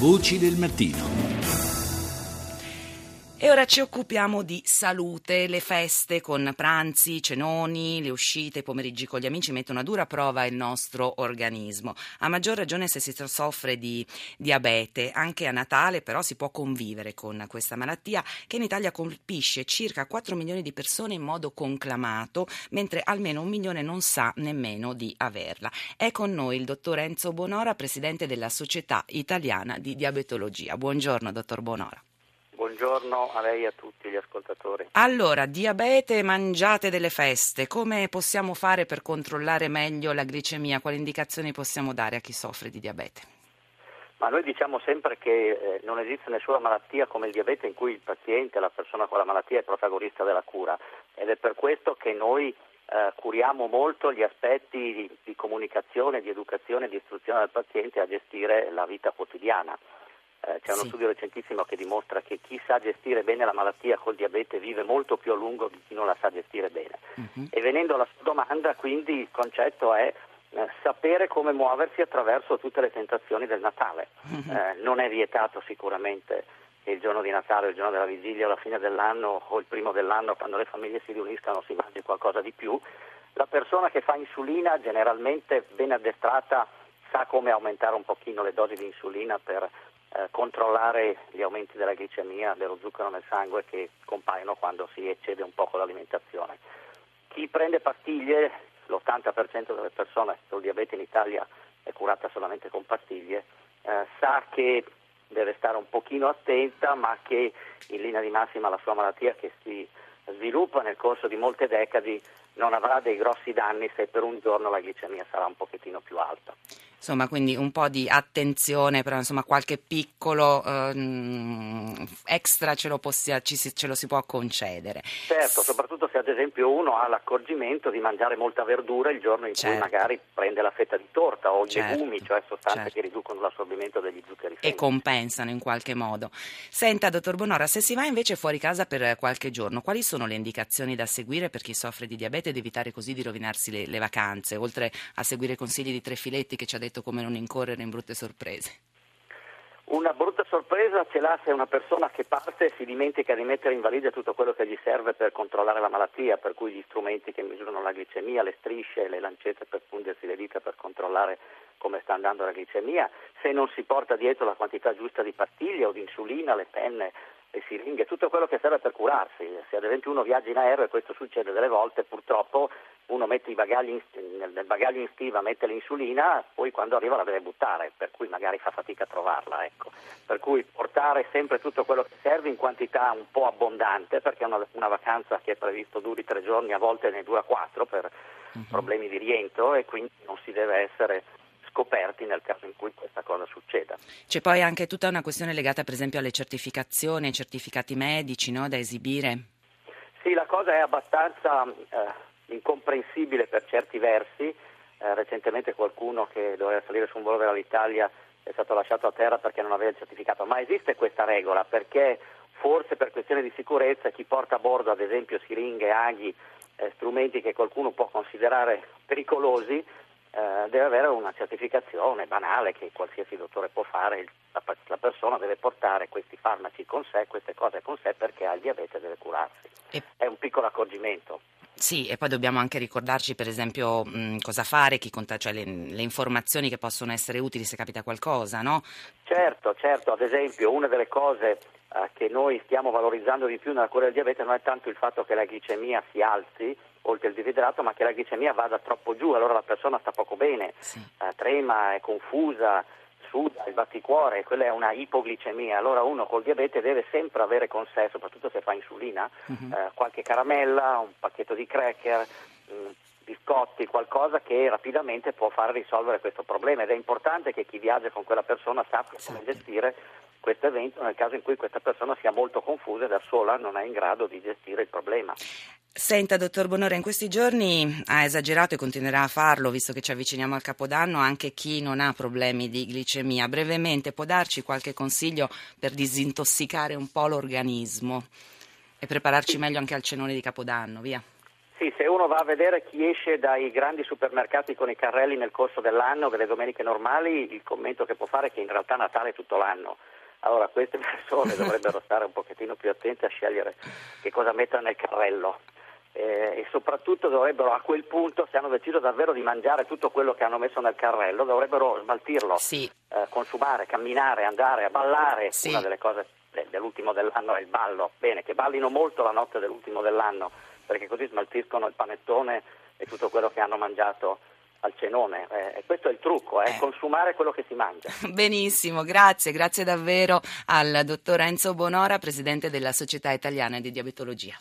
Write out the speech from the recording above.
Voci del mattino. E ora ci occupiamo di salute. Le feste con pranzi, cenoni, le uscite, i pomeriggi con gli amici mettono a dura prova il nostro organismo. A maggior ragione se si soffre di diabete. Anche a Natale però si può convivere con questa malattia che in Italia colpisce circa 4 milioni di persone in modo conclamato, mentre almeno un milione non sa nemmeno di averla. È con noi il dottor Enzo Bonora, presidente della Società Italiana di Diabetologia. Buongiorno, dottor Bonora. Buongiorno a lei e a tutti gli ascoltatori. Allora, diabete, mangiate delle feste, come possiamo fare per controllare meglio la glicemia? Quali indicazioni possiamo dare a chi soffre di diabete? Ma noi diciamo sempre che eh, non esiste nessuna malattia come il diabete in cui il paziente, la persona con la malattia è protagonista della cura ed è per questo che noi eh, curiamo molto gli aspetti di, di comunicazione, di educazione, di istruzione del paziente a gestire la vita quotidiana. Eh, c'è uno sì. studio recentissimo che dimostra che chi sa gestire bene la malattia col diabete vive molto più a lungo di chi non la sa gestire bene. Uh-huh. E venendo alla sua domanda, quindi il concetto è eh, sapere come muoversi attraverso tutte le tentazioni del Natale. Uh-huh. Eh, non è vietato sicuramente che il giorno di Natale, il giorno della vigilia, la fine dell'anno o il primo dell'anno, quando le famiglie si riuniscano, si mangi qualcosa di più. La persona che fa insulina, generalmente ben addestrata, sa come aumentare un pochino le dosi di insulina per eh, controllare gli aumenti della glicemia, dello zucchero nel sangue che compaiono quando si eccede un po' con l'alimentazione. Chi prende pastiglie, l'80% delle persone col diabete in Italia è curata solamente con pastiglie, eh, sa che deve stare un pochino attenta, ma che in linea di massima la sua malattia che si sviluppa nel corso di molte decadi non avrà dei grossi danni se per un giorno la glicemia sarà un pochettino più alta insomma quindi un po' di attenzione, però insomma qualche piccolo ehm, extra ce lo, possia, ci, ce lo, si può concedere. Certo, soprattutto se ad esempio uno ha l'accorgimento di mangiare molta verdura il giorno in certo. cui magari prende la fetta di torta o certo. legumi, cioè sostanze certo. che riducono l'assorbimento degli zuccheri E compensano in qualche modo. Senta, dottor Bonora, se si va invece fuori casa per qualche giorno, quali sono le indicazioni da seguire per chi soffre di diabete ed evitare così di rovinarsi le, le vacanze, oltre a seguire consigli di tre filetti che ci ha detto come non incorrere in brutte sorprese. Una brutta sorpresa ce l'ha se una persona che parte si dimentica di mettere in valigia tutto quello che gli serve per controllare la malattia, per cui gli strumenti che misurano la glicemia, le strisce, le lancette per pungersi le dita per controllare come sta andando la glicemia, se non si porta dietro la quantità giusta di pastiglie o di insulina, le penne, le siringhe, tutto quello che serve per curarsi. Se ad esempio uno viaggia in aereo e questo succede delle volte, purtroppo uno mette i bagagli in, nel, bagaglio in stiva, mette l'insulina, poi quando arriva la deve buttare, per cui magari fa fatica a trovarla. Ecco. Per cui portare sempre tutto quello che serve in quantità un po' abbondante, perché una, una vacanza che è previsto duri tre giorni, a volte ne dura quattro per uh-huh. problemi di rientro e quindi non si deve essere scoperti nel caso in cui questa. C'è poi anche tutta una questione legata per esempio alle certificazioni, ai certificati medici no, da esibire. Sì, la cosa è abbastanza eh, incomprensibile per certi versi. Eh, recentemente qualcuno che doveva salire su un volo dell'Italia è stato lasciato a terra perché non aveva il certificato, ma esiste questa regola perché forse per questione di sicurezza chi porta a bordo ad esempio siringhe, aghi, eh, strumenti che qualcuno può considerare pericolosi deve avere una certificazione banale che qualsiasi dottore può fare, la, la, persona deve portare questi farmaci con sé, queste cose con sé perché ha il diabete e deve curarsi. È un piccolo accorgimento. Sì, e poi dobbiamo anche ricordarci per esempio mh, cosa fare, conta, cioè le, le, informazioni che possono essere utili se capita qualcosa, no? Certo, certo, ad esempio una delle cose eh, che noi stiamo valorizzando di più nella cura del diabete non è tanto il fatto che la glicemia si alzi, oltre il desidrato, ma che la glicemia vada troppo giù, allora la persona sta poco bene, sì. eh, trema, è confusa, suda, il batticuore, quella è una ipoglicemia. Allora uno col diabete deve sempre avere con sé, soprattutto se fa insulina, uh-huh. eh, qualche caramella, un pacchetto di cracker, mm, biscotti, qualcosa che rapidamente può far risolvere questo problema ed è importante che chi viaggia con quella persona sappia come esatto. gestire questo evento nel caso in cui questa persona sia molto confusa e da sola non è in grado di gestire il problema. Senta, dottor Bonore, in questi giorni ha esagerato e continuerà a farlo, visto che ci avviciniamo al Capodanno, anche chi non ha problemi di glicemia. Brevemente, può darci qualche consiglio per disintossicare un po' l'organismo e prepararci meglio anche al cenone di Capodanno, via? Sì, se uno va a vedere chi esce dai grandi supermercati con i carrelli nel corso dell'anno, delle domeniche normali, il commento che può fare è che in realtà Natale è tutto l'anno. Allora queste persone dovrebbero stare un pochettino più attente a scegliere che cosa mettere nel carrello. Eh, e soprattutto dovrebbero a quel punto, se hanno deciso davvero di mangiare tutto quello che hanno messo nel carrello, dovrebbero smaltirlo, sì. eh, consumare, camminare, andare a ballare. Sì. Una delle cose dell'ultimo dell'anno è il ballo. Bene, che ballino molto la notte dell'ultimo dell'anno, perché così smaltiscono il panettone e tutto quello che hanno mangiato al cenone. Eh, questo è il trucco, è eh, consumare quello che si mangia. Benissimo, grazie, grazie davvero al dottor Enzo Bonora, presidente della Società Italiana di Diabetologia.